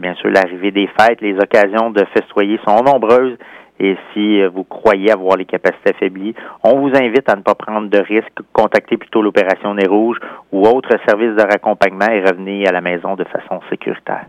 bien sûr l'arrivée des fêtes, les occasions de festoyer sont nombreuses. Et si euh, vous croyez avoir les capacités affaiblies, on vous invite à ne pas prendre de risques, contacter plutôt l'opération Nez Rouge ou autre service de raccompagnement et revenir à la maison de façon sécuritaire.